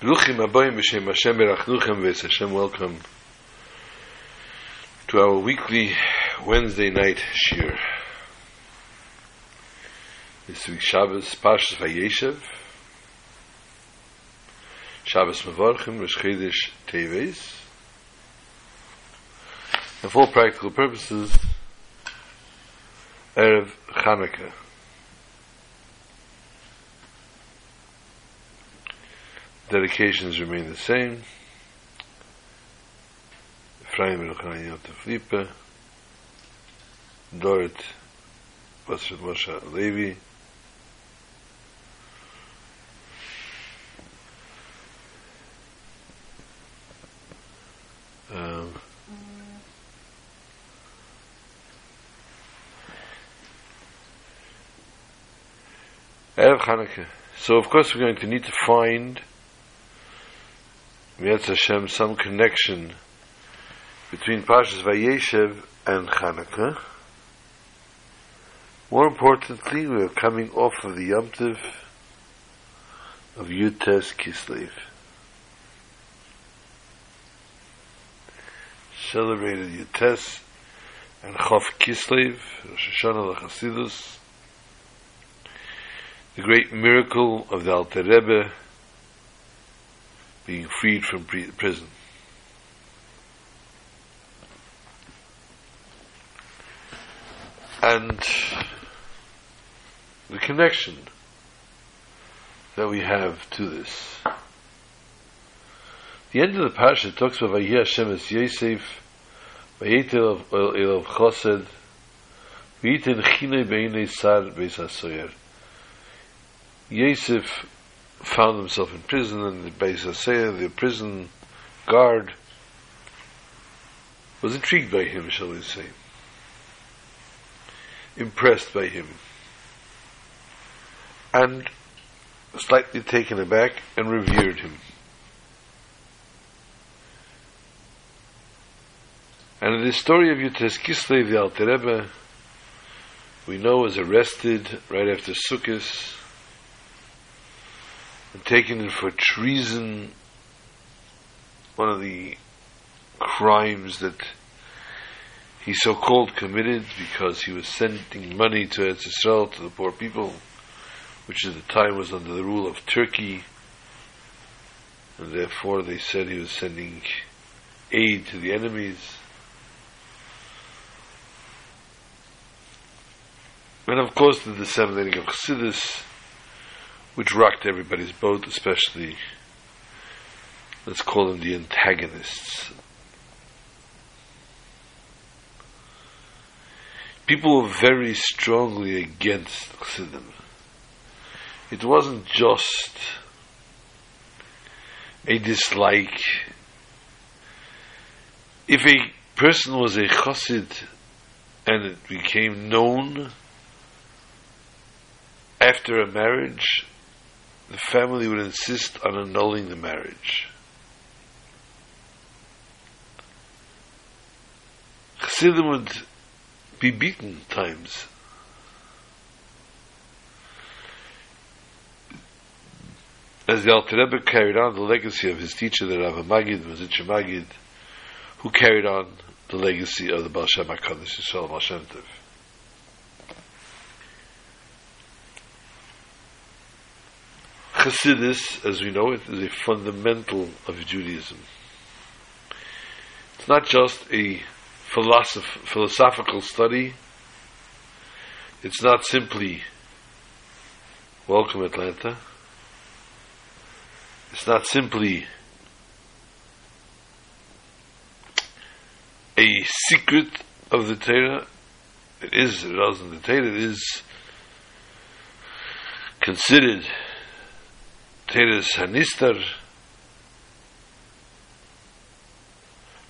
Bruchim Abayim B'Shem Hashem Berachnuchem V'es Hashem welcome to our weekly Wednesday night shiur. This week Shabbos Parshas Vayeshev Shabbos Mevorchim Rosh Chodesh Teves and for all practical purposes Erev Chanukah dedications remain the same. Ephraim Ruchani Yotef Lippe, Dorit Basrat Moshe Levi, um, Erev Chanukah. So of course we're going to need to find Mietz Hashem some connection between Parshas Vayeshev and Chanukah. More importantly, we are coming off of the Yom Tov of Yutes Kislev. Celebrated Yutes and Chof Kislev, Rosh Hashanah L'Chasidus, the great miracle of the Alter Rebbe being freed from prison. And the connection that we have to this. The end of the parasha talks about Vayi Hashem es Yosef, Vayetel Elav Chosed, Vayitin Chinei Beinei Sar Beis HaSoyer. Yosef found himself in prison, and the Beis Haseh, the prison guard, was intrigued by him, shall we say, impressed by him, and slightly taken aback and revered him. And in the story of Yud Tes Kislev, the Alter Rebbe, we know was arrested right after Sukkot, and taken in for treason, one of the crimes that he so-called committed because he was sending money to Eretz Yisrael, to the poor people, which at the time was under the rule of Turkey, and therefore they said he was sending aid to the enemies. And of course the disseminating of Chassidus, which rocked everybody's boat, especially, let's call them the antagonists. People were very strongly against Chassidim. It wasn't just a dislike. If a person was a chassid and it became known after a marriage, the family would insist on annulling the marriage. Chassidim would be beaten times. As the Alter Rebbe carried on the legacy of his teacher, the Rav Magid, Mezritcher Maggid, who carried on the legacy of the Baal Shem HaKadosh Yisrael Baal Shem. Chassidus, as we know it, is a fundamental of Judaism. It's not just a philosoph- philosophical study. It's not simply welcome Atlanta. It's not simply a secret of the Torah. It is, rather than the Torah, it is considered Toras Hanistar.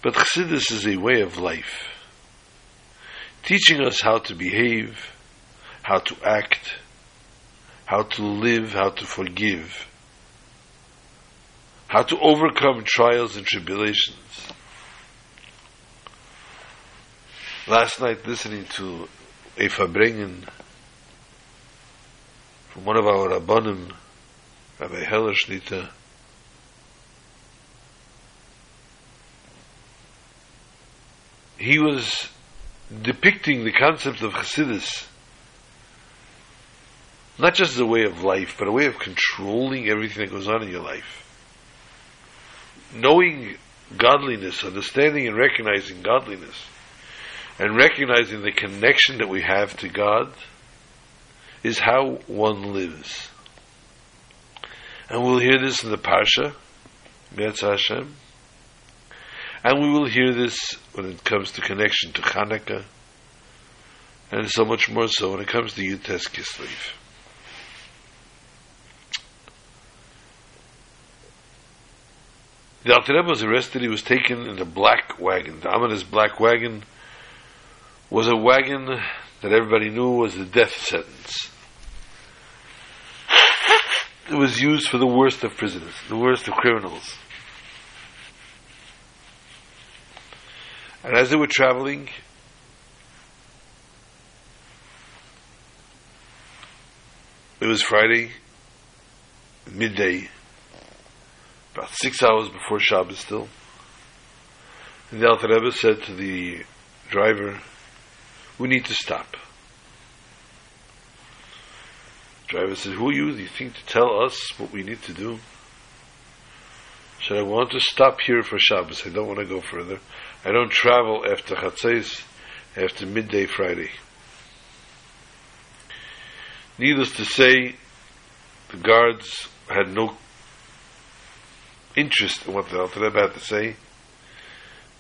But Chassidus is a way of life, teaching us how to behave, how to act, how to live, how to forgive, how to overcome trials and tribulations. Last night, listening to a Farbrengen from one of our Rabbanim, Rabbi Heller Shlita, he was depicting the concept of Chassidus, not just as a way of life, but a way of controlling everything that goes on in your life. Knowing godliness, understanding and recognizing godliness, and recognizing the connection that we have to God, is how one lives. And we'll hear this in the Parsha, Metz Hashem, and we will hear this when it comes to connection to Hanukkah, and so much more so when it comes to Yud Tes Kislev. The Alter Rebbe was arrested. He was taken in the black wagon. The ominous black wagon was a wagon that everybody knew was the death sentence. It was used for the worst of prisoners, the worst of criminals. And as they were traveling, it was Friday, midday, about six hours before Shabbos still. And the Alter Rebbe said to the driver, we need to stop. The driver said, who are you? Do you think to tell us what we need to do? said, I want to stop here for Shabbos. I don't want to go further. I don't travel after Chatzais, after midday Friday. Needless to say, the guards had no interest in what the Alter had to say,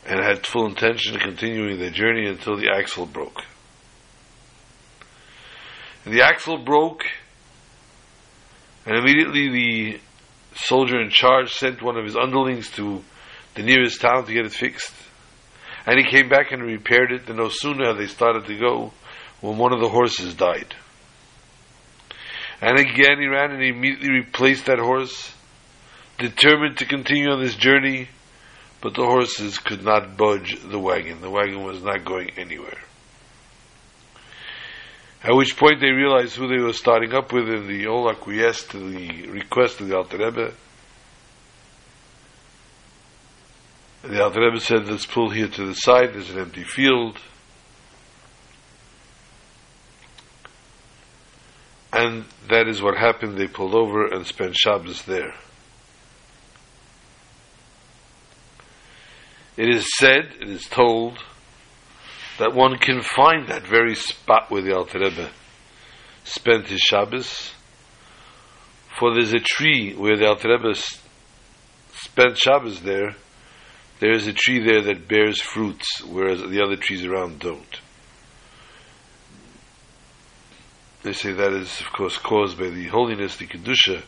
and had full intention of continuing their journey until the axle broke. And the axle broke, and immediately the soldier in charge sent one of his underlings to the nearest town to get it fixed. And he came back and repaired it, and no sooner had they started to go when one of the horses died. And again he ran and he immediately replaced that horse determined to continue on this journey, but the horses could not budge the wagon. The wagon was not going anywhere. At which point they realized who they were starting up with, and they all acquiesced to the request of the Alter Rebbe. The Alter Rebbe said, let's pull here to the side, there's an empty field. And that is what happened. They pulled over and spent Shabbos there. It is said, it is told, that one can find that very spot where the Alter Rebbe spent his Shabbos. For there's a tree where the Alter Rebbe spent Shabbos there. There is a tree there that bears fruits, whereas the other trees around don't. They say that is, of course, caused by the holiness, the Kedusha,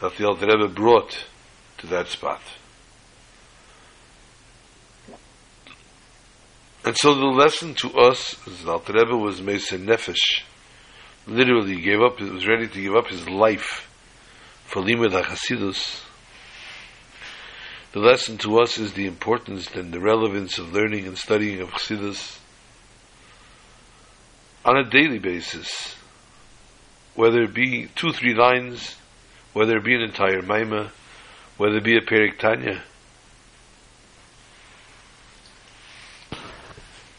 that the Alter Rebbe brought to that spot. And so the lesson to us is that Rebbe was Mesa Nefesh. Literally gave up, was ready to give up his life for Limud HaChasidus. The lesson to us is the importance and the relevance of learning and studying of Chassidus on a daily basis. Whether it be two, three lines, whether it be an entire Maamar, whether it be a Perik Tanya,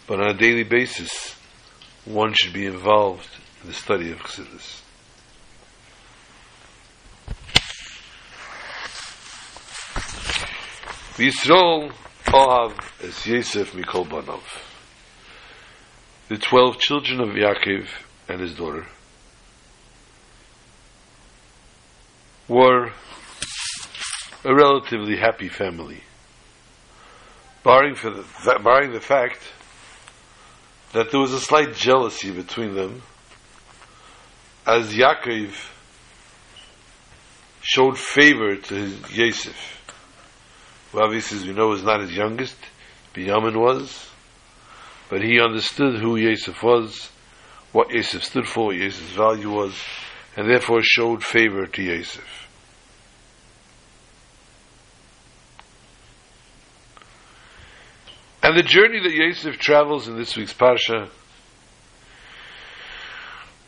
But on a daily basis, one should be involved in the study of Chassidus. Yisrael Ohav es Yosef Mikol Banov. The twelve children of Yaakov and his daughter were a relatively happy family, barring, for the, barring the fact that there was a slight jealousy between them as Yaakov showed favor to his Yosef, who obviously, as we know, was not his youngest, Binyamin was, but he understood who Yosef was, what Yosef stood for, what Yosef's value was, and therefore showed favor to Yosef. And the journey that Yosef travels in this week's Parsha,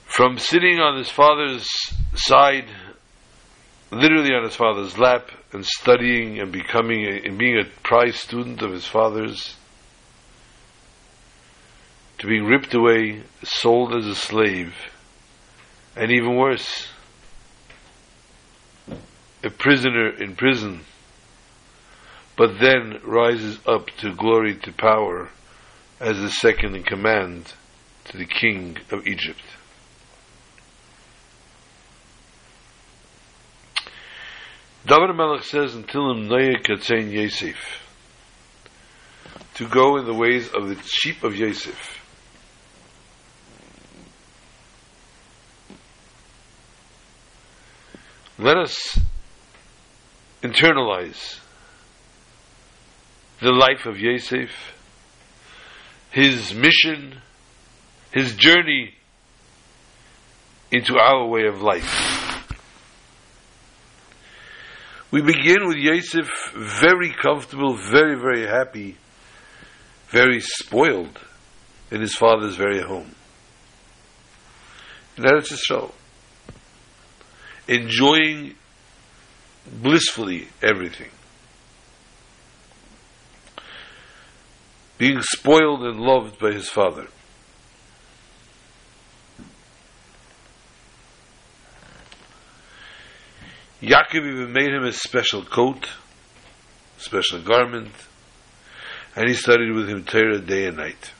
from sitting on his father's side, literally on his father's lap, and studying and becoming a, and being a prize student of his father's, to being ripped away, sold as a slave, and even worse, a prisoner in prison, but then rises up to glory, to power, as the second in command to the king of Egypt. David Melech says until him Noye Katzein Yosef to go in the ways of the sheep of Yosef. Let us internalize the life of Yosef, his mission, his journey into our way of life. We begin with Yosef very comfortable, very, very happy, very spoiled in his father's very home. And Eretz Yisrael. Enjoying blissfully everything. Being spoiled and loved by his father. Yaakov even made him a special coat, special garment, and he studied with him Torah day and night.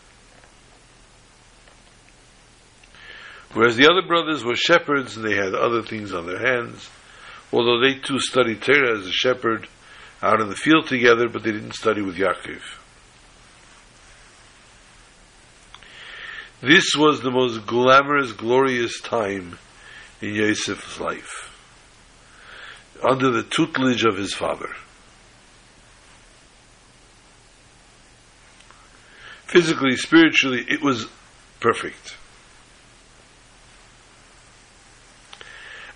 Whereas the other brothers were shepherds and they had other things on their hands, although they too studied Torah as a shepherd out in the field together, but they didn't study with Yaakov. This was the most glamorous, glorious time in Yosef's life under the tutelage of his father. Physically, spiritually, it was perfect.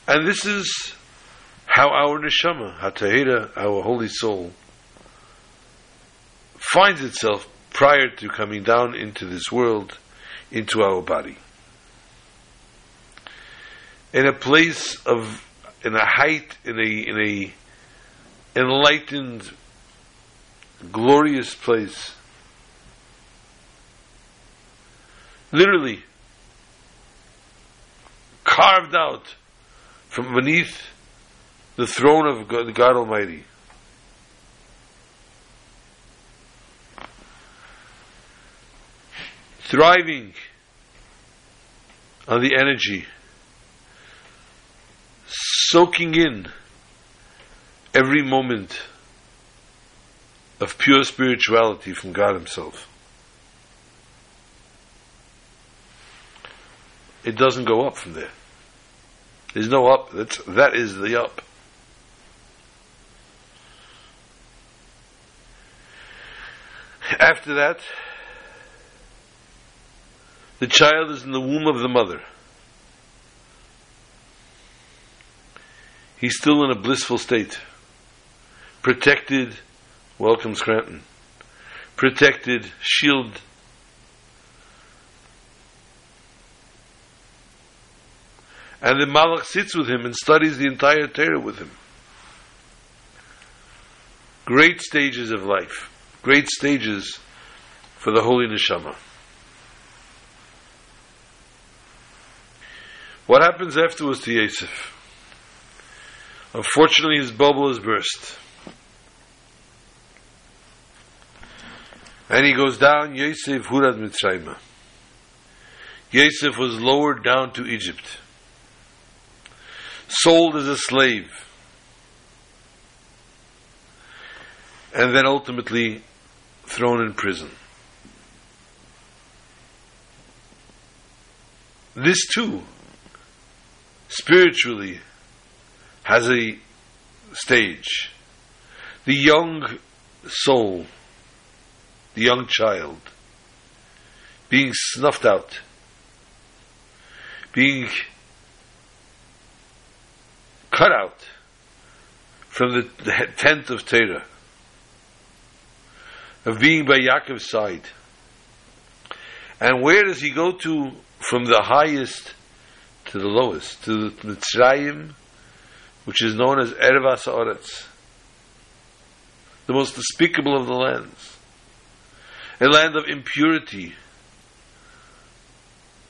And this is how our neshama, hatahira, our holy soul, finds itself prior to coming down into this world, into our body. In a place of in a height, in a in a enlightened, glorious place. Literally carved out from beneath the throne of God, God Almighty. Thriving on the energy soaking in every moment of pure spirituality from God Himself. It doesn't go up from there. There's no up. That's, that is the up. After that, the child is in the womb of the mother. He's still in a blissful state. Protected, welcome Scranton. Protected, shield. And the Malach sits with him and studies the entire Torah with him. Great stages of life. Great stages for the Holy Neshama. What happens afterwards to Yosef? Unfortunately, his bubble has burst. And he goes down, Yosef Hurad Mitzrayim. Yosef was lowered down to Egypt, sold as a slave, and then ultimately thrown in prison. This too, spiritually, has a stage. The young soul, the young child, being snuffed out, being cut out from the, tent of Torah, of being by Yaakov's side. And where does he go to from the highest to the lowest? To the Mitzrayim, which is known as Ervas Oretz, the most despicable of the lands, a land of impurity,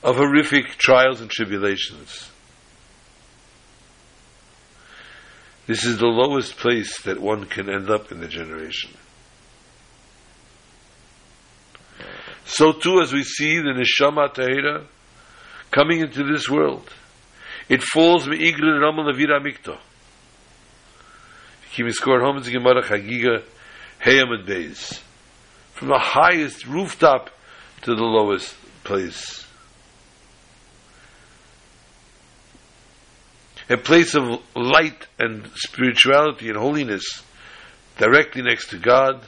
of horrific trials and tribulations. This is the lowest place that one can end up in the generation. So too, as we see the neshama tahira coming into this world, it falls me'iglin ramal avira mikto. Homes gemara chagiga heyamad beis. From the highest rooftop to the lowest place. A place of light and spirituality and holiness directly next to God,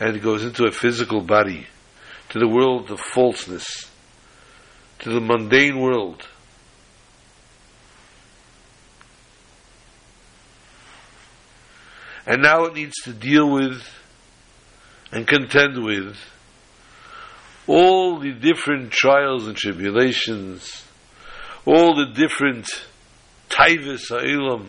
and it goes into a physical body, to the world of falseness, to the mundane world. And now it needs to deal with and contend with all the different trials and tribulations, all the different taivas ha'ilam,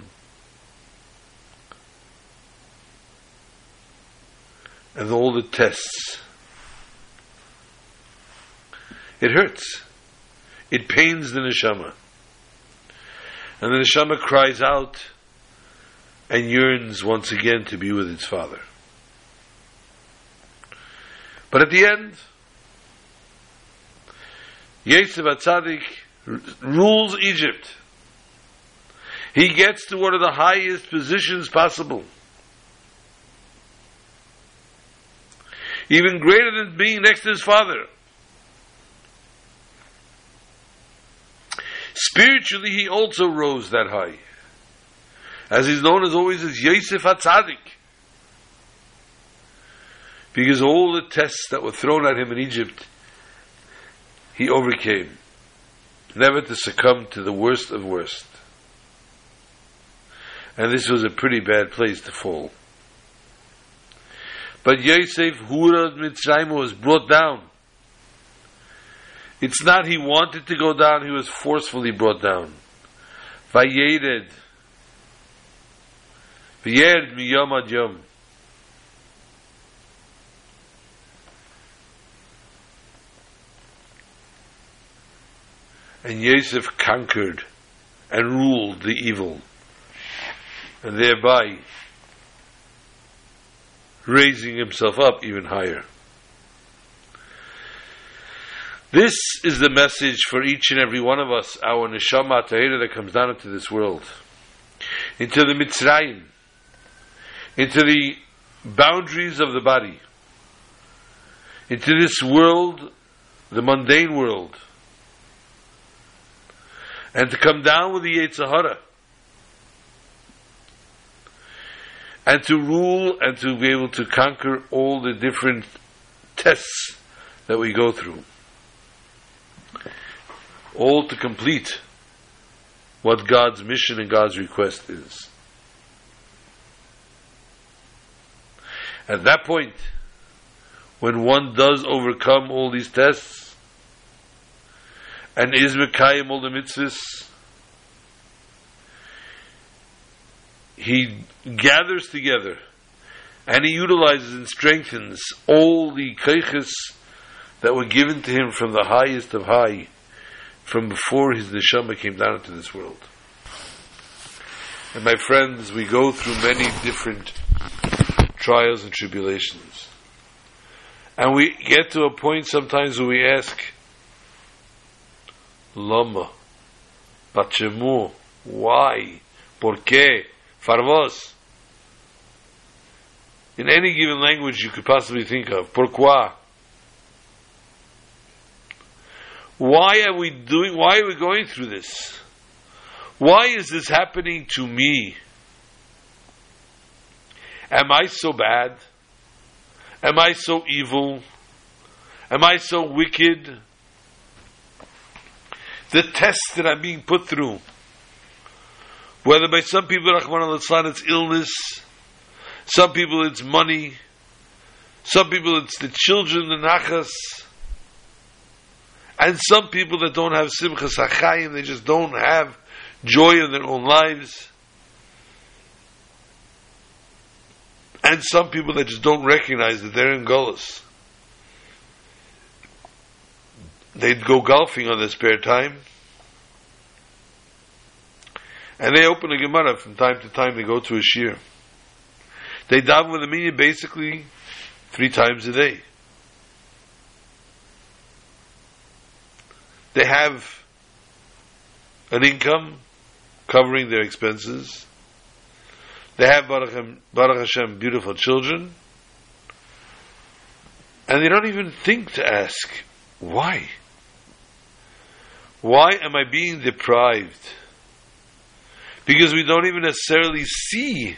and all the tests. It hurts. It pains the neshama. And the neshama cries out and yearns once again to be with its father. But at the end, Yosef HaTzadik rules Egypt. He gets to one of the highest positions possible. Even greater than being next to his father. Spiritually, he also rose that high. As he's known as always as Yosef HaTzadik. Because all the tests that were thrown at him in Egypt, he overcame. Never to succumb to the worst of worst. And this was a pretty bad place to fall. But Yosef Hurad Mitzrayim was brought down. It's not he wanted to go down, he was forcefully brought down. Vayered. Vayered miyom ad yom. And Yosef conquered and ruled the evil, and thereby raising himself up even higher. This is the message for each and every one of us, our neshama tahira that comes down into this world, into the Mitzrayim, into the boundaries of the body, into this world, the mundane world, and to come down with the Yetzirah, and to rule and to be able to conquer all the different tests that we go through. All to complete what God's mission and God's request is. At that point, when one does overcome all these tests and is Mekayim all the mitzvahs, he gathers together and he utilizes and strengthens all the keiches that were given to him from the highest of high, from before his neshama came down into this world. And my friends, we go through many different trials and tribulations. And we get to a point sometimes where we ask, Lama, Bachemu, why, por qué, farvos? In any given language you could possibly think of, pourquoi? Why are we doing, why are we going through this? Why is this happening to me? Am I so bad? Am I so evil? Am I so wicked? The tests that I'm being put through, whether by some people, Rahman al it's illness, some people it's money, some people it's the children, the nachas, and some people that don't have simchas achayim, they just don't have joy in their own lives. And some people that just don't recognize that they're in Golas. they'd go golfing on their spare time. And they open a Gemara from time to time. They go to a shiur. They daven with the minyan basically three times a day. They have an income covering their expenses. They have Baruch, Baruch Hashem beautiful children. And they don't even think to ask, why? Why am I being deprived? Because we don't even necessarily see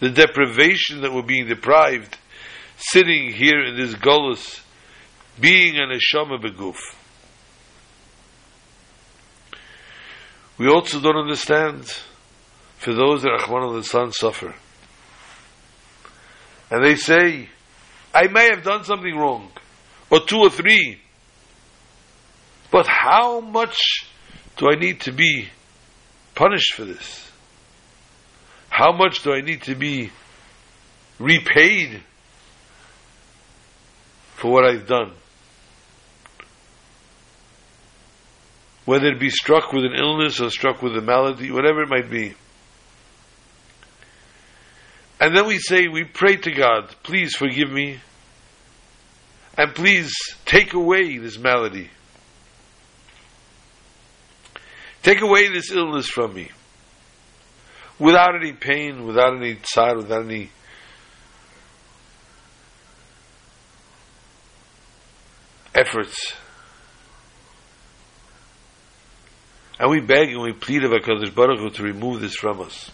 the deprivation that we're being deprived sitting here in this Golus, being an Neshama Beguf. We also don't understand for those that Rahman al Son suffer. And they say, I may have done something wrong, or two or three, but how much do I need to be punished for this? How much do I need to be repaid for what I've done? Whether it be struck with an illness or struck with a malady, whatever it might be. And then we say, we pray to God, please forgive me, and please take away this malady. Take away this illness from me. Without any pain, without any sorrow, without any efforts. And we beg and we plead of HaKadosh Baruch Hu to remove this from us.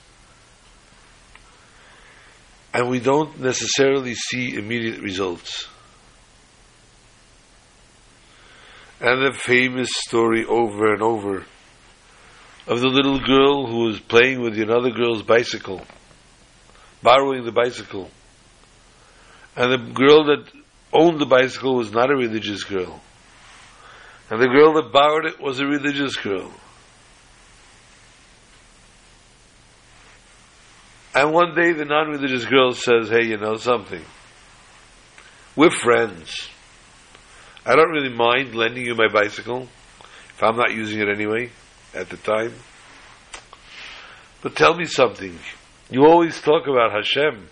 And we don't necessarily see immediate results. And the famous story over and over of the little girl who was playing with another girl's bicycle, borrowing the bicycle. And the girl that owned the bicycle was not a religious girl. And the girl that borrowed it was a religious girl. And one day the non-religious girl says, hey, you know something? We're friends. I don't really mind lending you my bicycle if I'm not using it anyway at the time. But tell me something. You always talk about Hashem,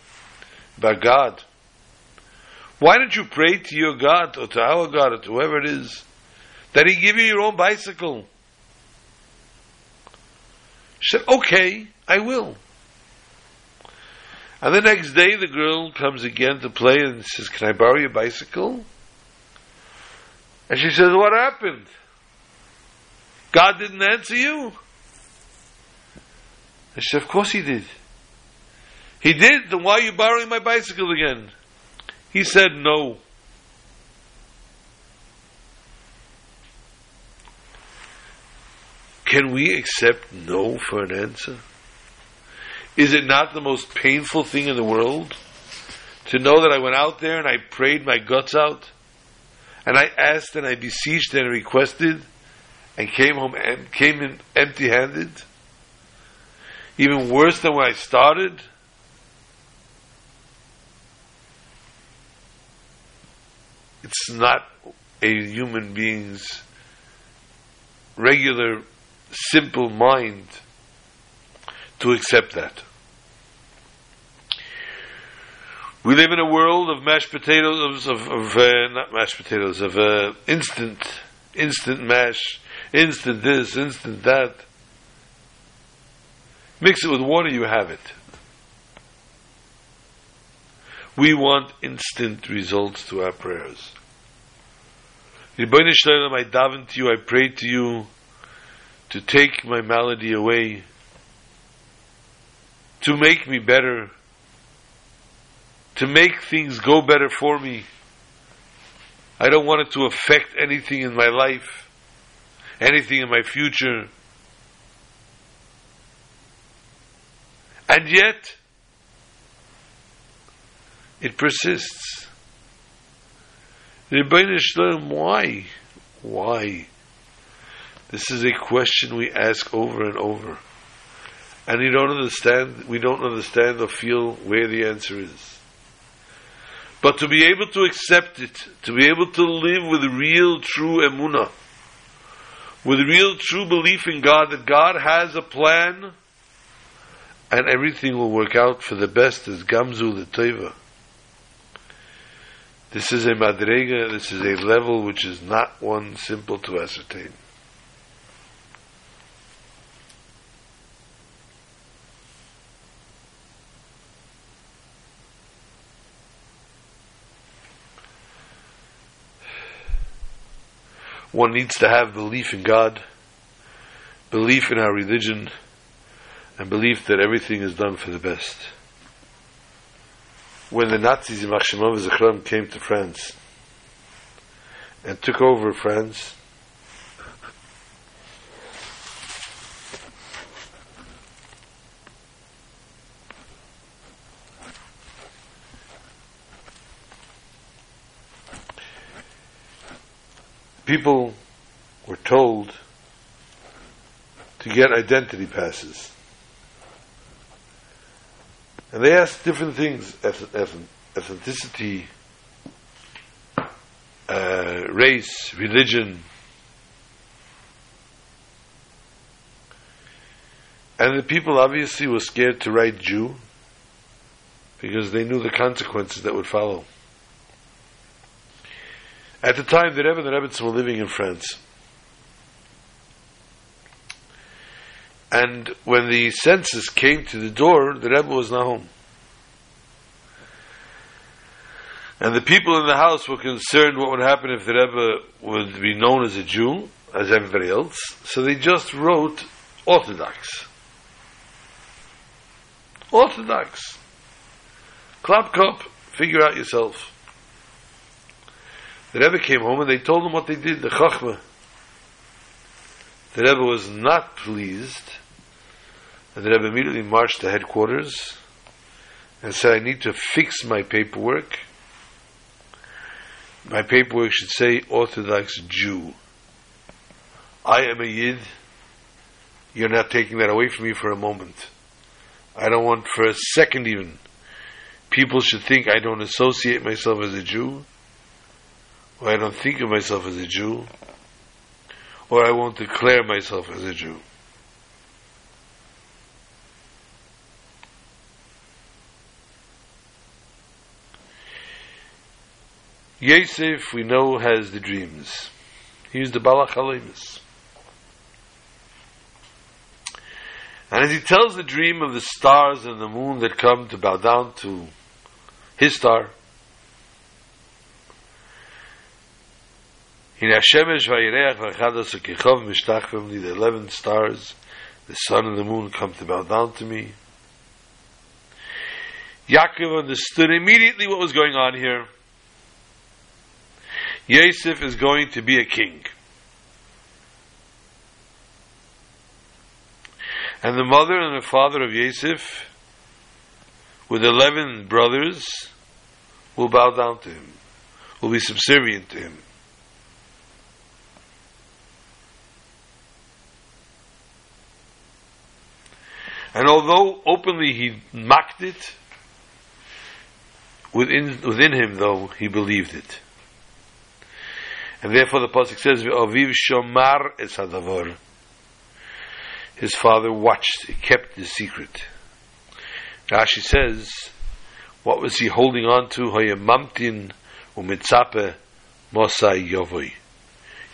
about God. Why don't you pray to your God or to our God or to whoever it is that He give you your own bicycle? She said, okay, I will. And the next day the girl comes again to play and says, can I borrow your bicycle? And she says, what happened? God didn't answer you? I said, of course he did. He did, then why are you borrowing my bicycle again? He said no. Can we accept no for an answer? Is it not the most painful thing in the world to know that I went out there and I prayed my guts out and I asked and I beseeched and requested and came home and came in empty-handed, even worse than when I started. It's not a human being's regular, simple mind to accept that. We live in a world of mashed potatoes, of, of uh, not mashed potatoes, of uh, instant, instant mash, instant this, instant that. Mix it with water, you have it. We want instant results to our prayers. Ribono Shel I daven to you, I pray to you to take my malady away, to make me better, to make things go better for me. I don't want it to affect anything in my life anything in my future. And yet, it persists. Shel Olam, why? Why? This is a question we ask over and over. And you don't understand, we don't understand or feel where the answer is. But to be able to accept it, to be able to live with real, true emunah, with real, true belief in God, that God has a plan, and everything will work out for the best as Gamzu L'Teva. This is a madrega, this is a level which is not one simple to ascertain. One needs to have belief in God, belief in our religion, and belief that everything is done for the best. When the Nazis in Zichron came to France and took over France, people were told to get identity passes. And they asked different things, ethnicity, uh, race, religion. And the people obviously were scared to write Jew because they knew the consequences that would follow. At the time, the Rebbe and the Rebbetzin were living in France. And when the census came to the door, the Rebbe was not home. And the people in the house were concerned what would happen if the Rebbe would be known as a Jew, as everybody else. So they just wrote Orthodox. Orthodox. Clap cup, figure out yourself. The Rebbe came home and they told him what they did, the Chachma. The Rebbe was not pleased, and the Rebbe immediately marched to headquarters and said, I need to fix my paperwork. My paperwork should say Orthodox Jew. I am a Yid. You're not taking that away from me for a moment. I don't want for a second even people should think I don't associate myself as a Jew or I don't think of myself as a Jew, or I won't declare myself as a Jew. Yosef, we know, has the dreams. He's the Balach Halemus. And as he tells the dream of the stars and the moon that come to bow down to his star, In Hashemesh vayireach vachadas ukichov mishtachvim the eleven stars, the sun and the moon come to bow down to me. Yaakov understood immediately what was going on here. Yosef is going to be a king. And the mother and the father of Yosef, with eleven brothers, will bow down to him, will be subservient to him. And although openly he mocked it, within, within him though, he believed it. And therefore the Pasuk says, Aviv Shomar es hadavar. His father watched, he kept the secret. Rashi says, what was he holding on to? Hoyemamtin umitzape mosai yovoi.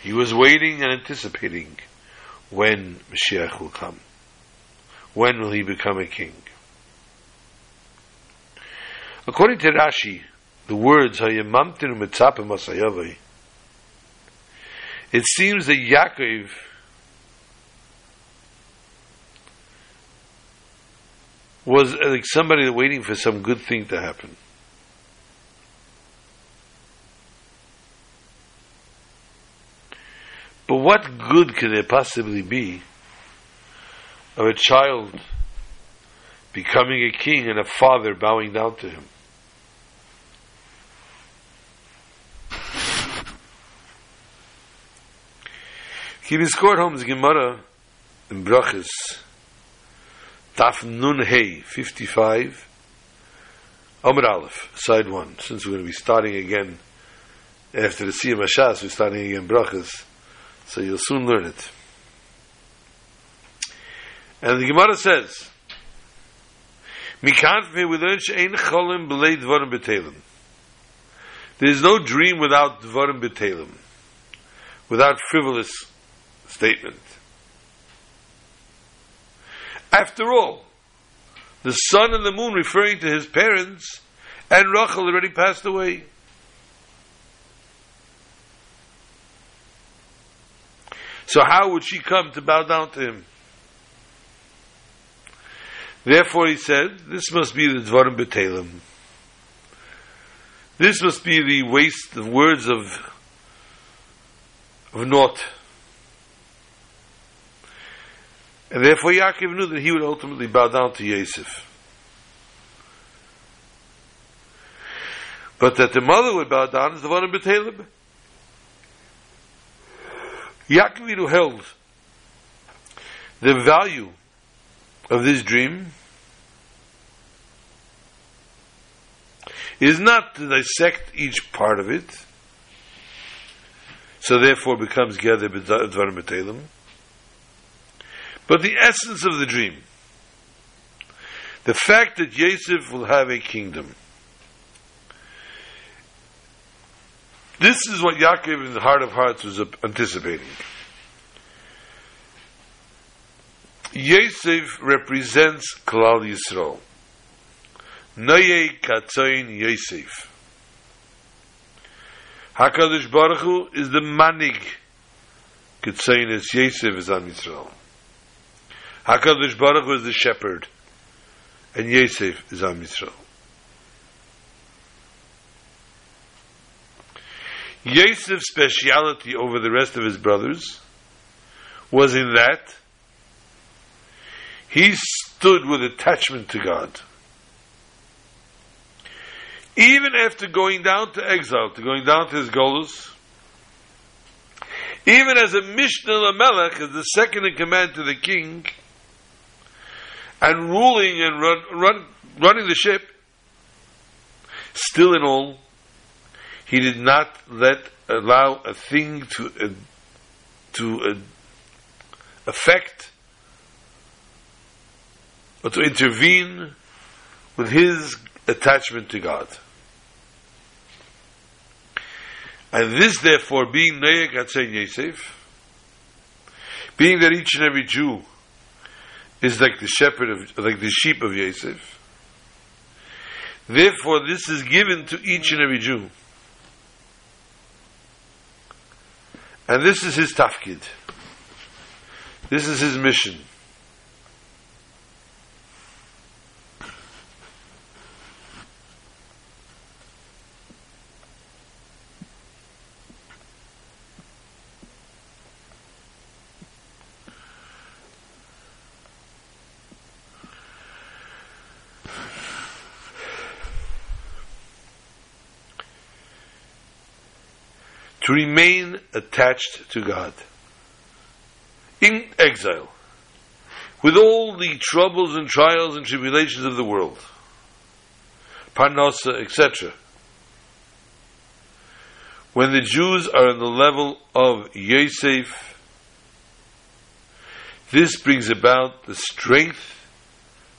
He was waiting and anticipating when Mashiach will come. When will he become a king? According to Rashi, the words Hayamamtin Mitzapim Masayavai, it seems that Yaakov was like somebody waiting for some good thing to happen. But what good could there possibly be of a child becoming a king and a father bowing down to him. Home the Gemara in Brachis, Taf Nun Hey, 55, Amr Aleph, side one, since we're going to be starting again after the Siyum Hashas, we're starting again Brachas, so you'll soon learn it. And the Gemara says, Mikanfe we learn she'ein cholim b'lei dvarim b'telim. There is no dream without dvarim b'telim, without frivolous statement. After all, the sun and the moon referring to his parents, and Rachel already passed away. So how would she come to bow down to him? Therefore he said, this must be the Dvarim B'Telem. This must be the waste of words of, of naught. And therefore Yaakov knew that he would ultimately bow down to Yosef. But that the mother would bow down is the one in B'Telem. Yaakov held the value of this dream is not to dissect each part of it, so therefore becomes Geder Dvarim B'Telem, but the essence of the dream, the fact that Yosef will have a kingdom. This is what Yaakov in the heart of hearts was anticipating. Yosef represents Klal Yisrael. Noye Katzoin Yosef. HaKadosh Baruch Hu is the manig. Katzoin is Yosef is Am Yisrael. HaKadosh Baruch Hu is the shepherd. And Yosef is Am Yisrael. Yosef's speciality over the rest of his brothers was in that he stood with attachment to God. Even after going down to exile, to going down to his Golus, even as a Mishneh Lamelech, as the second in command to the king, and ruling and run, run, running the ship, still in all, he did not let allow a thing to uh, to uh, affect or to intervene with his attachment to God. And this, therefore, being Neyak Atzayin Yosef, being that each and every Jew is like the shepherd of, like the sheep of Yosef, therefore this is given to each and every Jew. And this is his tafkid. This is his mission. To remain attached to God in exile with all the troubles and trials and tribulations of the world, Parnasa, etc. When the Jews are on the level of Yosef, this brings about the strength,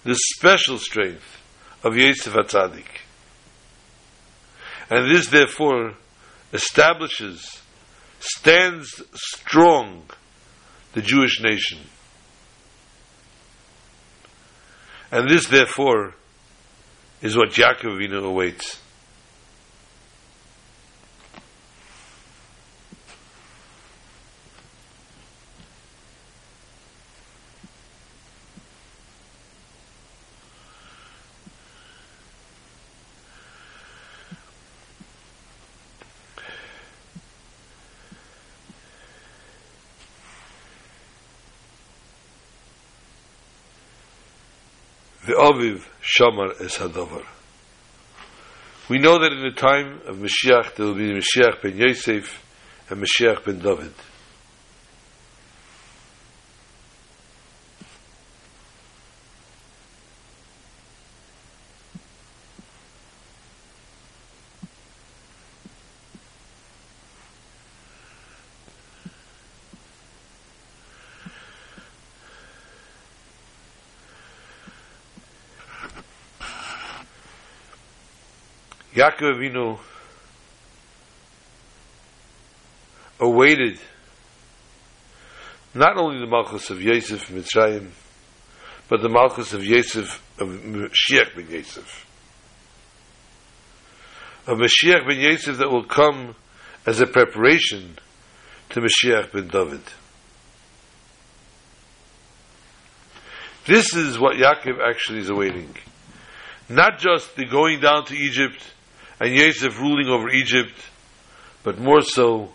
the special strength of Yosef Atzadik. And this, therefore, establishes, stands strong the Jewish nation. And this, therefore, is what Yaakov Avinu awaits. Aviv Shamar es Hadavar. We know that in the time of Mashiach there will be Mashiach ben Yosef and Mashiach ben David. Yaakov Avinu awaited not only the Malchus of Yosef Mitzrayim, but the Malchus of Yosef, of Mashiach ben Yosef. Of Mashiach ben Yosef that will come as a preparation to Mashiach ben David. This is what Yaakov actually is awaiting. Not just the going down to Egypt and Yosef ruling over Egypt, but more so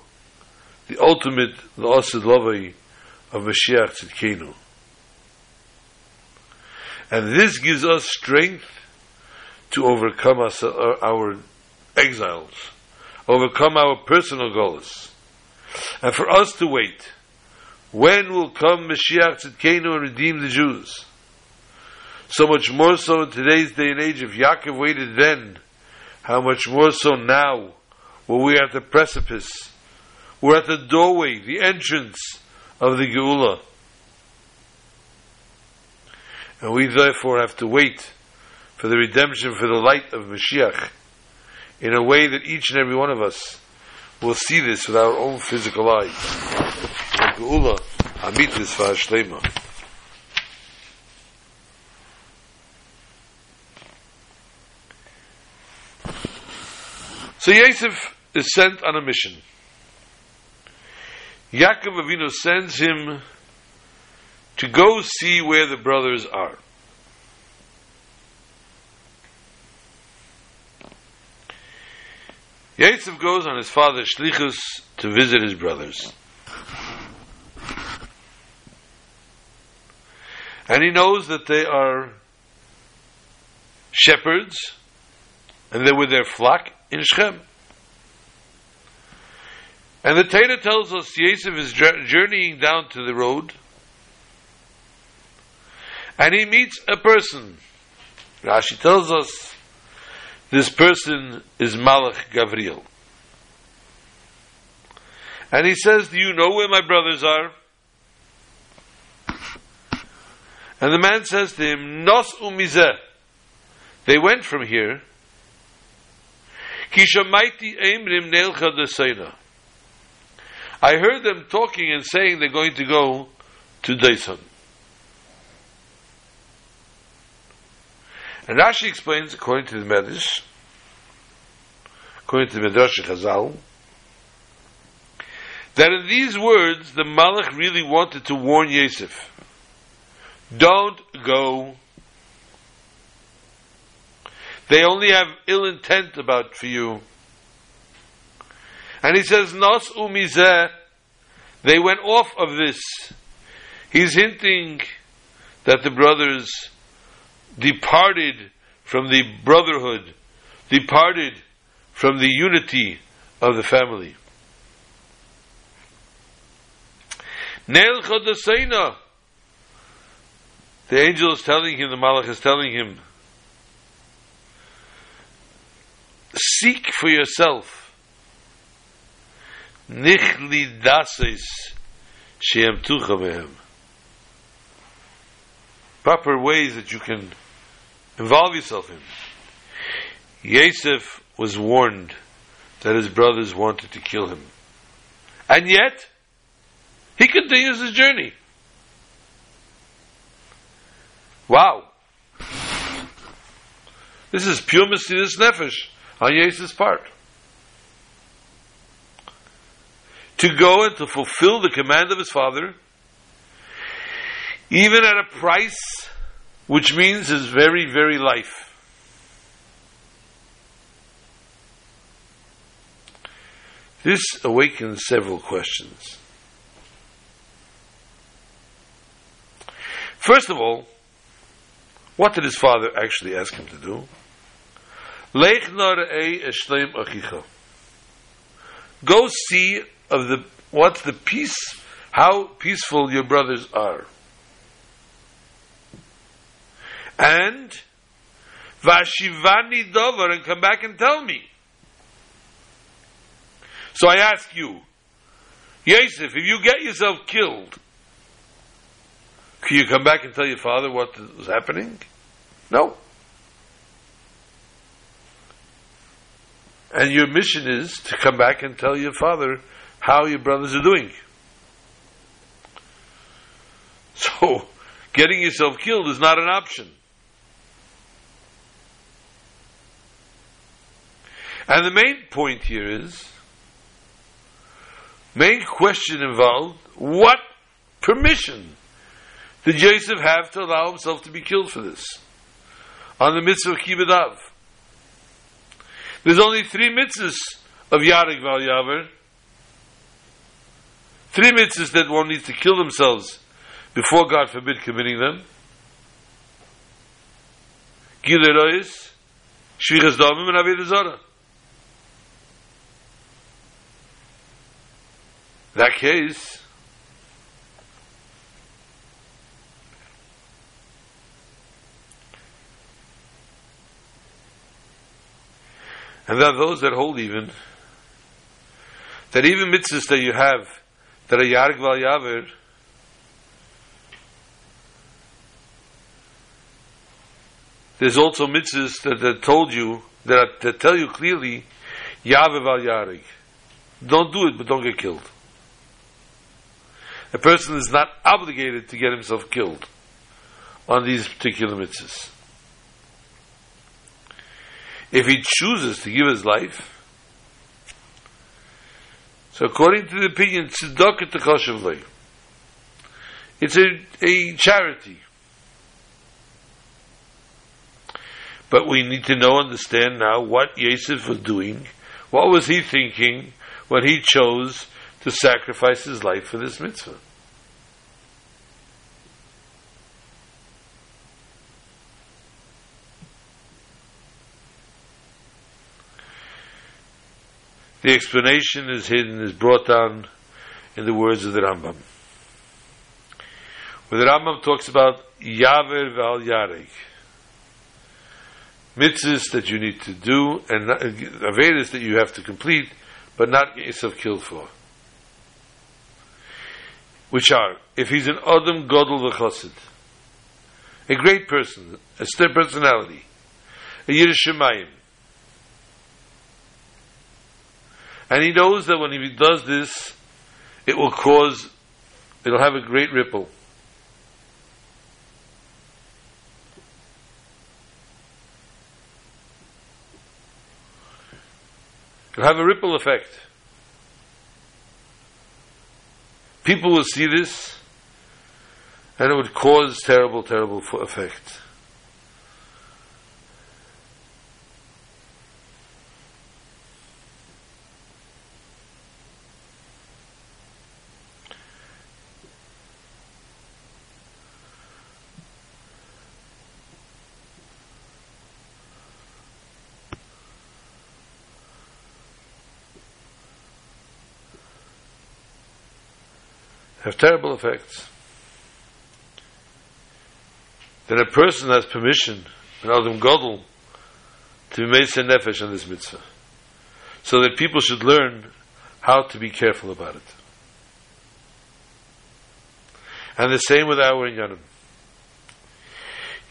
the ultimate La'asid Lavai of Mashiach Tzidkenu. And this gives us strength to overcome us, uh, our exiles, overcome our personal goals, and for us to wait. When will come Mashiach Tzidkenu and redeem the Jews? So much more so in today's day and age, if Yaakov waited then, how much more so now, when we are at the precipice, we're at the doorway, the entrance of the Geula. And we therefore have to wait for the redemption, for the light of Mashiach, in a way that each and every one of us will see this with our own physical eyes. Geula, Amitis. So Yosef is sent on a mission. Yaakov Avinu sends him to go see where the brothers are. Yosef goes on his father's shlichus to visit his brothers. And he knows that they are shepherds and they're with their flock in Shechem. And the Torah tells us Yosef is journeying down to the road and he meets a person. Rashi tells us this person is Malach Gavriel. And he says, Do you know where my brothers are? And the man says to him, Nos umizeh. They went from here. Kishamaiti emrim neilcha deseina. I heard them talking and saying they're going to go to Daisan. And Rashi explains, according to the Medrash, according to the Medrash Chazal, that in these words the Malach really wanted to warn Yosef. Don't go. They only have ill intent about for you. And he says, Nos umizeh, they went off of this. He's hinting that the brothers departed from the brotherhood, departed from the unity of the family. Neil Chodaseina, the angel is telling him, the Malach is telling him, seek for yourself nichli dases she'emtucha behem. Proper ways that you can involve yourself in. Yosef was warned that his brothers wanted to kill him. And yet, he continues his journey. Wow. This is pure Mesiris Nefesh on Yosef's part. to go and to fulfill the command of his father, even at a price which means his very, very life. This awakens several questions. First of all, what did his father actually ask him to do? Go see of the what's the peace, how peaceful your brothers are. And Vashivani Dover and come back and tell me. So I ask you, Yosef, if you get yourself killed, can you come back and tell your father what is happening? No. And your mission is to come back and tell your father how your brothers are doing. So, getting yourself killed is not an option. And the main point here is, main question involved, what permission did Joseph have to allow himself to be killed for this? On the mitzvah of Kibbud There's only three mitzvahs of Yarig Val Yaver. Three mitzvahs that one needs to kill themselves before God forbid committing them. Gilerois, Shfichas Domim, and Avodah Zarah. that case, and there are those that hold even that even mitzvahs that you have that are yarg val yaver there's also mitzvahs that, that told you that, that tell you clearly yaver val yarig don't do it but don't get killed a person is not obligated to get himself killed on these particular mitzvahs. If he chooses to give his life, so according to the opinion, tzedakah tekoshavlei, it's a, a charity. But we need to know, understand now what Yosef was doing. What was he thinking when he chose to sacrifice his life for this mitzvah. The explanation is hidden, is brought down in the words of the Rambam. Where the Rambam talks about Yaver Val Yarek, mitzvahs that you need to do and Avedas that you have to complete, but not get yourself killed for which are, if he's an Adam Godel V'chosid, a great person, a star personality, a Yerushalayim, and he knows that when he does this, it will cause, it'll have a great ripple. It'll have a ripple effect. People will see this and it would cause terrible, terrible effect. Have terrible effects. Then a person has permission, an Adam Godel, to be made nefesh on this mitzvah. So that people should learn how to be careful about it. And the same with our Inyanim.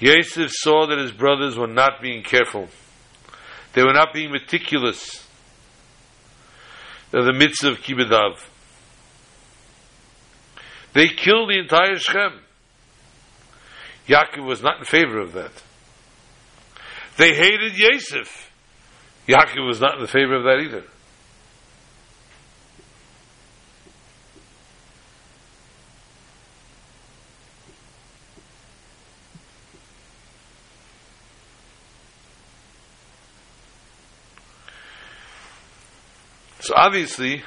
Yosef saw that his brothers were not being careful. They were not being meticulous the mitzvah of Kibbud they killed the entire Shechem. Yaakov was not in favor of that. They hated Yosef. Yaakov was not in favor of that either. So obviously,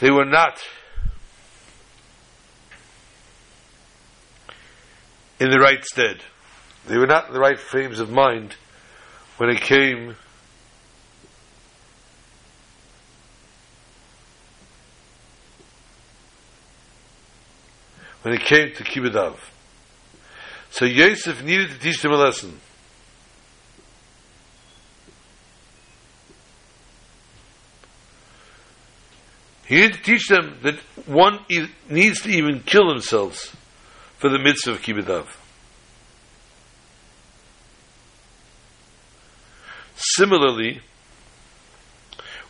they were not in the right stead. They were not in the right frames of mind when it came when it came to Kibbud. So Yosef needed to teach them a lesson. He to teach them that one needs to even kill themselves for the mitzvah of kibbud. similarly,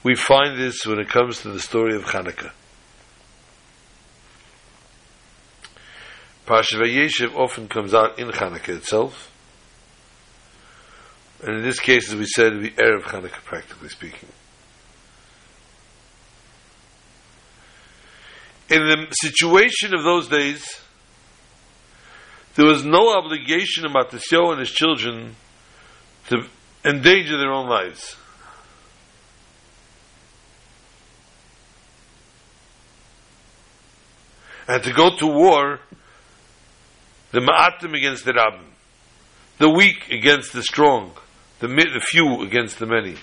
we find this when it comes to the story of Hanukkah. Parsha Vayeshev often comes out in Hanukkah itself. And in this case, as we said, the Erev Hanukkah, practically speaking. In the situation of those days, there was no obligation of Matisyahu and his children to endanger their own lives. And to go to war the ma'atim against the rabbim, the weak against the strong, the, few against the many.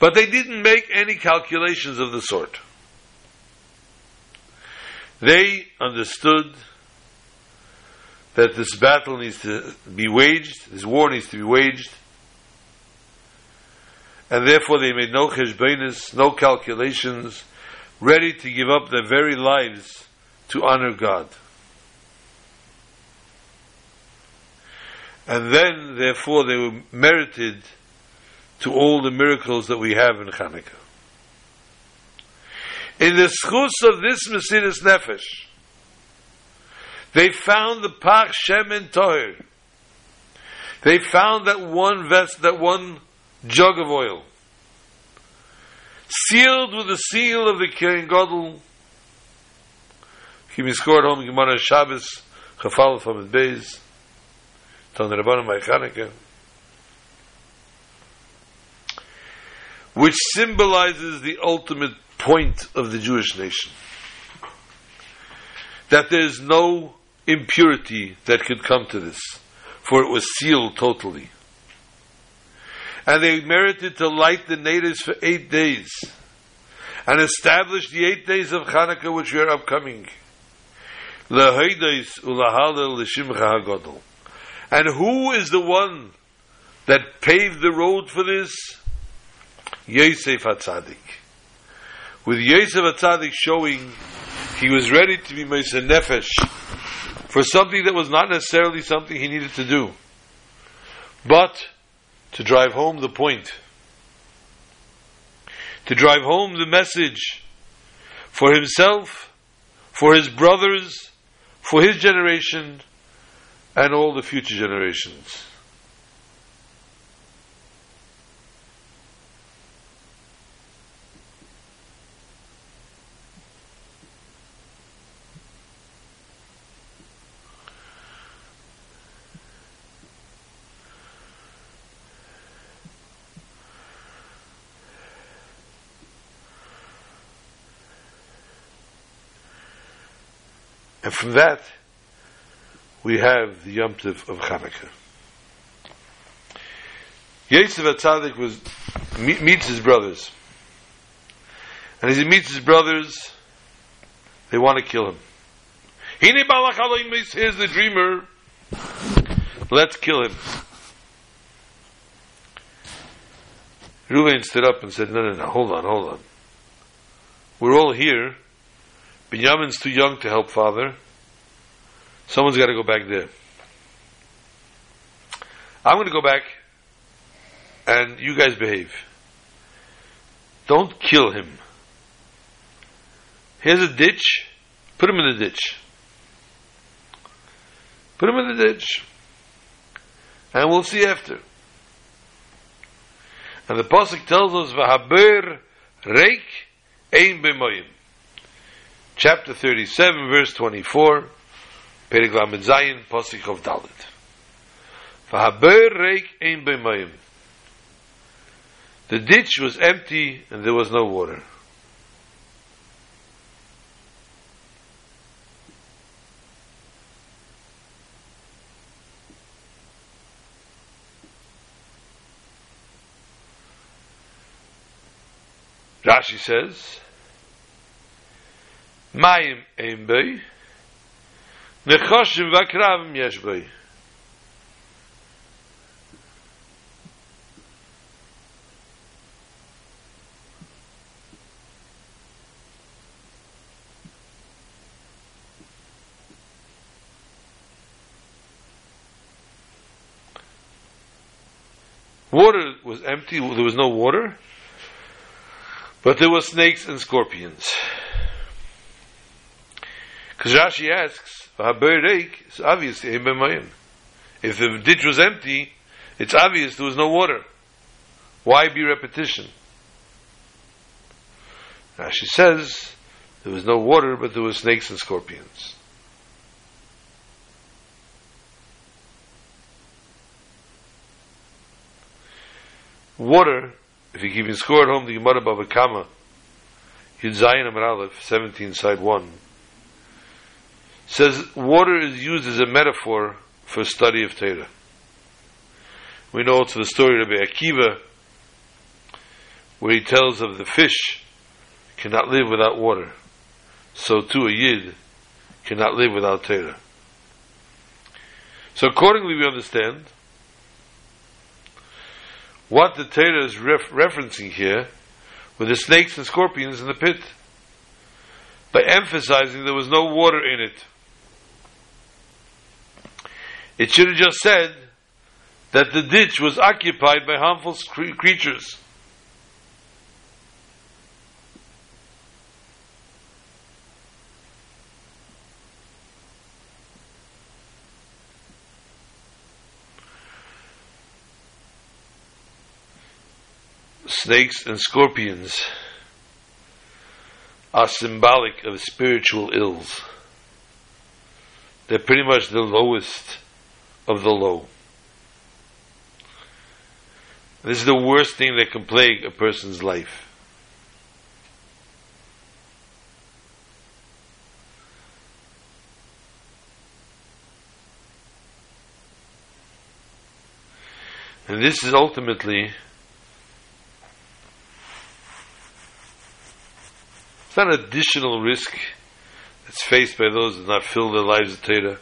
But they didn't make any calculations of the sort. They understood that this battle needs to be waged, this war needs to be waged, and therefore they made no cheshbenis, no calculations, ready to give up their very lives to honor God. And then, therefore, they were merited to all the miracles that we have in Hanukkah. In the schus of this Mesiris Nefesh, they found the Pach Shem and Toher. They found that one vest, that one jug of oil sealed with the seal of the Kohen Gadol. He been scored home Gemara Shabbos, Chafal from his Rabbanim by Chanukah, which symbolizes the ultimate point of the Jewish nation. That there is no impurity that could come to this, for it was sealed totally and they merited to light the natives for eight days and establish the eight days of Hanukkah which are upcoming. And who is the one that paved the road for this? Yosef Hatzadik. With Yosef Hatzadik showing he was ready to be Mesa Nefesh for something that was not necessarily something he needed to do. But to drive home the point, to drive home the message for himself, for his brothers, for his generation, and all the future generations. And from that, we have the Yom Tov of Chanukah. Yosef Atzadik was meets his brothers, and as he meets his brothers, they want to kill him. Here's the dreamer. Let's kill him. Ruvain stood up and said, No, no, no, hold on, hold on. We're all here Binyamin's too young to help father. Someone's got to go back there. I'm going to go back and you guys behave. Don't kill him. Here's a ditch. Put him in the ditch. Put him in the ditch. And we'll see after. And the Pasuk tells us, V'haber reik ein b'moyim chapter 37, verse 24, Perik Lamed Zayin, Posik of Dalit. V'haber reik ein b'mayim. The ditch was empty and there was no water. Rashi says, מים אין בי, נחושים וקרבים יש בי. Water was empty, there was no water, but there were snakes and scorpions. Because Rashi asks, it's obvious, if the ditch was empty, it's obvious there was no water. Why be repetition? Rashi says, there was no water, but there were snakes and scorpions. Water, if you're keeping score at home, the Gemara Bava Kama, Yud Zayin Amud Aleph, 17, side 1, says water is used as a metaphor for study of Torah. We know also the story of Rabbi Akiva, where he tells of the fish cannot live without water. So too a Yid cannot live without Torah. So accordingly we understand what the Torah is ref- referencing here with the snakes and scorpions in the pit by emphasizing there was no water in it. It should have just said that the ditch was occupied by harmful cre- creatures. snakes and scorpions are symbolic of spiritual ills. They're pretty much the lowest of the low. This is the worst thing that can plague a person's life. And this is ultimately It's not an additional risk that's faced by those that not fill their lives with Torah.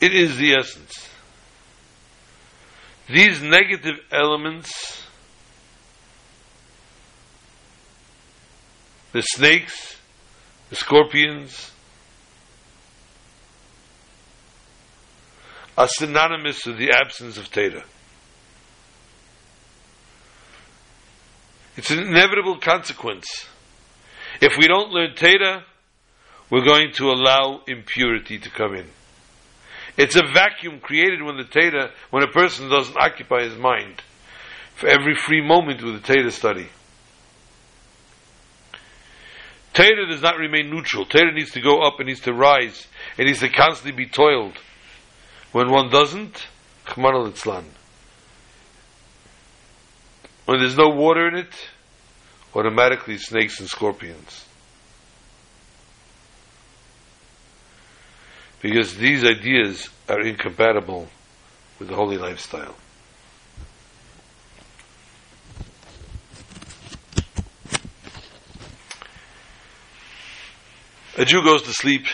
It is the essence. These negative elements, the snakes, the scorpions, are synonymous with the absence of Torah. It's an inevitable consequence. If we don't learn Torah, we're going to allow impurity to come in. It's a vacuum created when the Torah, when a person doesn't occupy his mind for every free moment with the Torah study. Torah does not remain neutral. Torah needs to go up, it needs to rise, it needs to constantly be toiled. When one doesn't, Chman al when there's no water in it, automatically snakes and scorpions. Because these ideas are incompatible with the holy lifestyle. A Jew goes to sleep,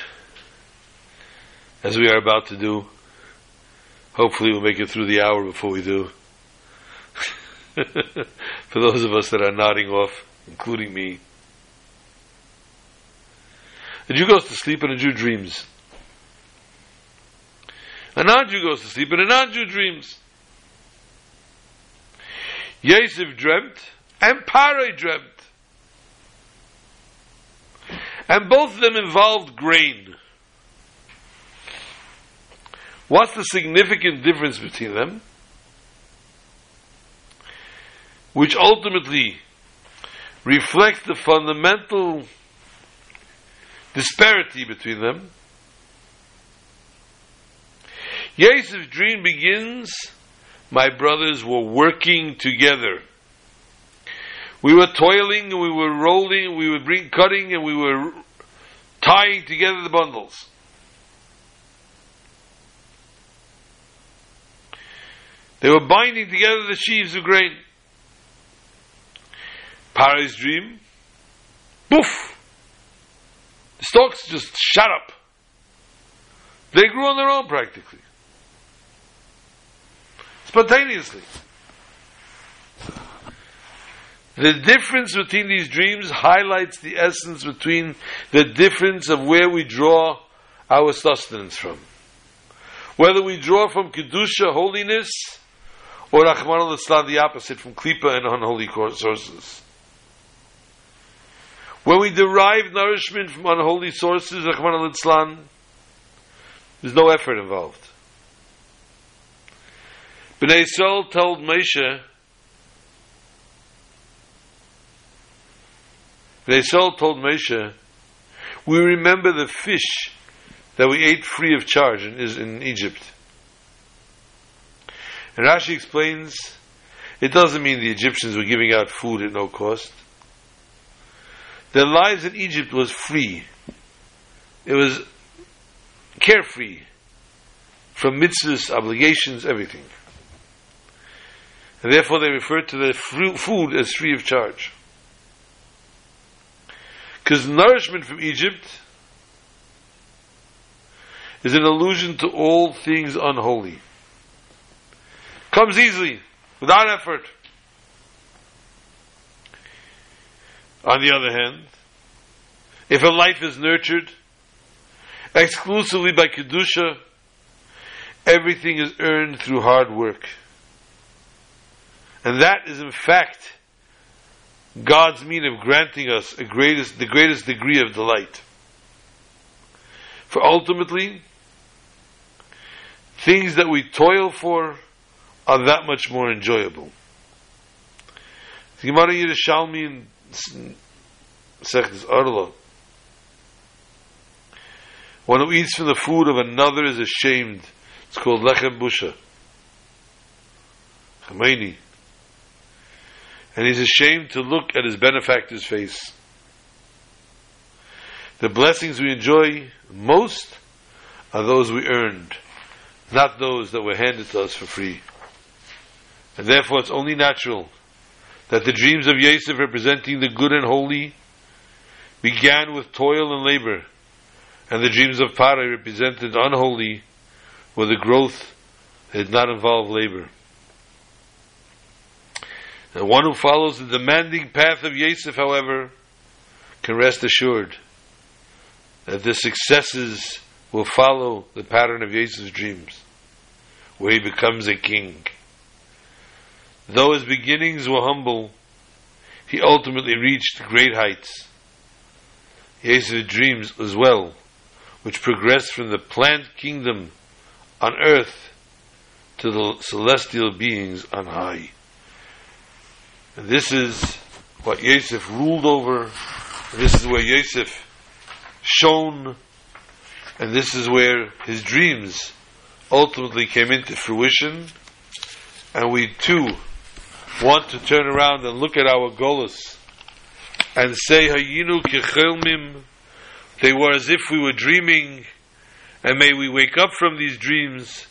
as we are about to do. Hopefully, we'll make it through the hour before we do. For those of us that are nodding off, including me. A Jew goes to sleep and a Jew dreams. A non-Jew goes to sleep and a non-Jew dreams. Yosef dreamt and Parai dreamt. And both of them involved grain. What's the significant difference between them? which ultimately reflect the fundamental disparity between them. Yosef's dream begins, my brothers were working together. We were toiling, and we were rolling, we were bring, cutting, and we were tying together the bundles. They were binding together the sheaves of grain. Parai's dream, poof, the stalks just shut up. They grew on their own practically. Spontaneously. The difference between these dreams highlights the essence between the difference of where we draw our sustenance from. Whether we draw from Kedusha, holiness, or Rahman al the opposite, from Klipa and unholy sources. When we derive nourishment from unholy sources, Rahman al there's no effort involved. Bnei Yisrael told Moshe, Bnei told Moshe, we remember the fish that we ate free of charge in, in Egypt. And Rashi explains, it doesn't mean the Egyptians were giving out food at no cost. Their lives in Egypt was free. It was carefree from mitzvahs, obligations, everything. And therefore they refer to the food as free of charge. Because nourishment from Egypt is an allusion to all things unholy. Comes easily, without effort. On the other hand, if a life is nurtured exclusively by Kedusha, everything is earned through hard work. And that is in fact God's mean of granting us greatest, the greatest degree of delight. For ultimately, things that we toil for are that much more enjoyable. Gemara Yerushalmi in Arla. One who eats from the food of another is ashamed. It's called Lechem Busha. Khomeini. And he's ashamed to look at his benefactor's face. The blessings we enjoy most are those we earned not those that were handed to us for free. And therefore it's only natural that the dreams of Yosef representing the good and holy began with toil and labor, and the dreams of Parai represented unholy were the growth that did not involve labor. The one who follows the demanding path of Yosef, however, can rest assured that the successes will follow the pattern of Yosef's dreams where he becomes a king. Though his beginnings were humble, he ultimately reached great heights. The dreams as well, which progressed from the plant kingdom on earth to the celestial beings on high. And this is what Yosef ruled over. This is where Yosef shone, and this is where his dreams ultimately came into fruition, and we too want to turn around and look at our golas and say, Hayinu kechelmim, they were as if we were dreaming, and may we wake up from these dreams,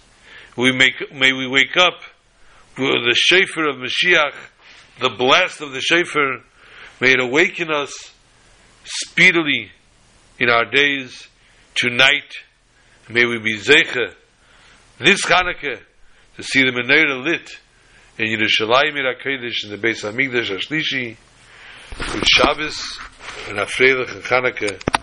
we make, may we wake up with the shofar of Mashiach, the blast of the shofar, may it awaken us speedily in our days, tonight, may we be zecher this Hanukkah, to see the menorah lit in Yerushalayim Ir HaKodesh, in the base Beis HaMikdash HaShlishi, with Shabbos, and Afreilich and Hanukkah,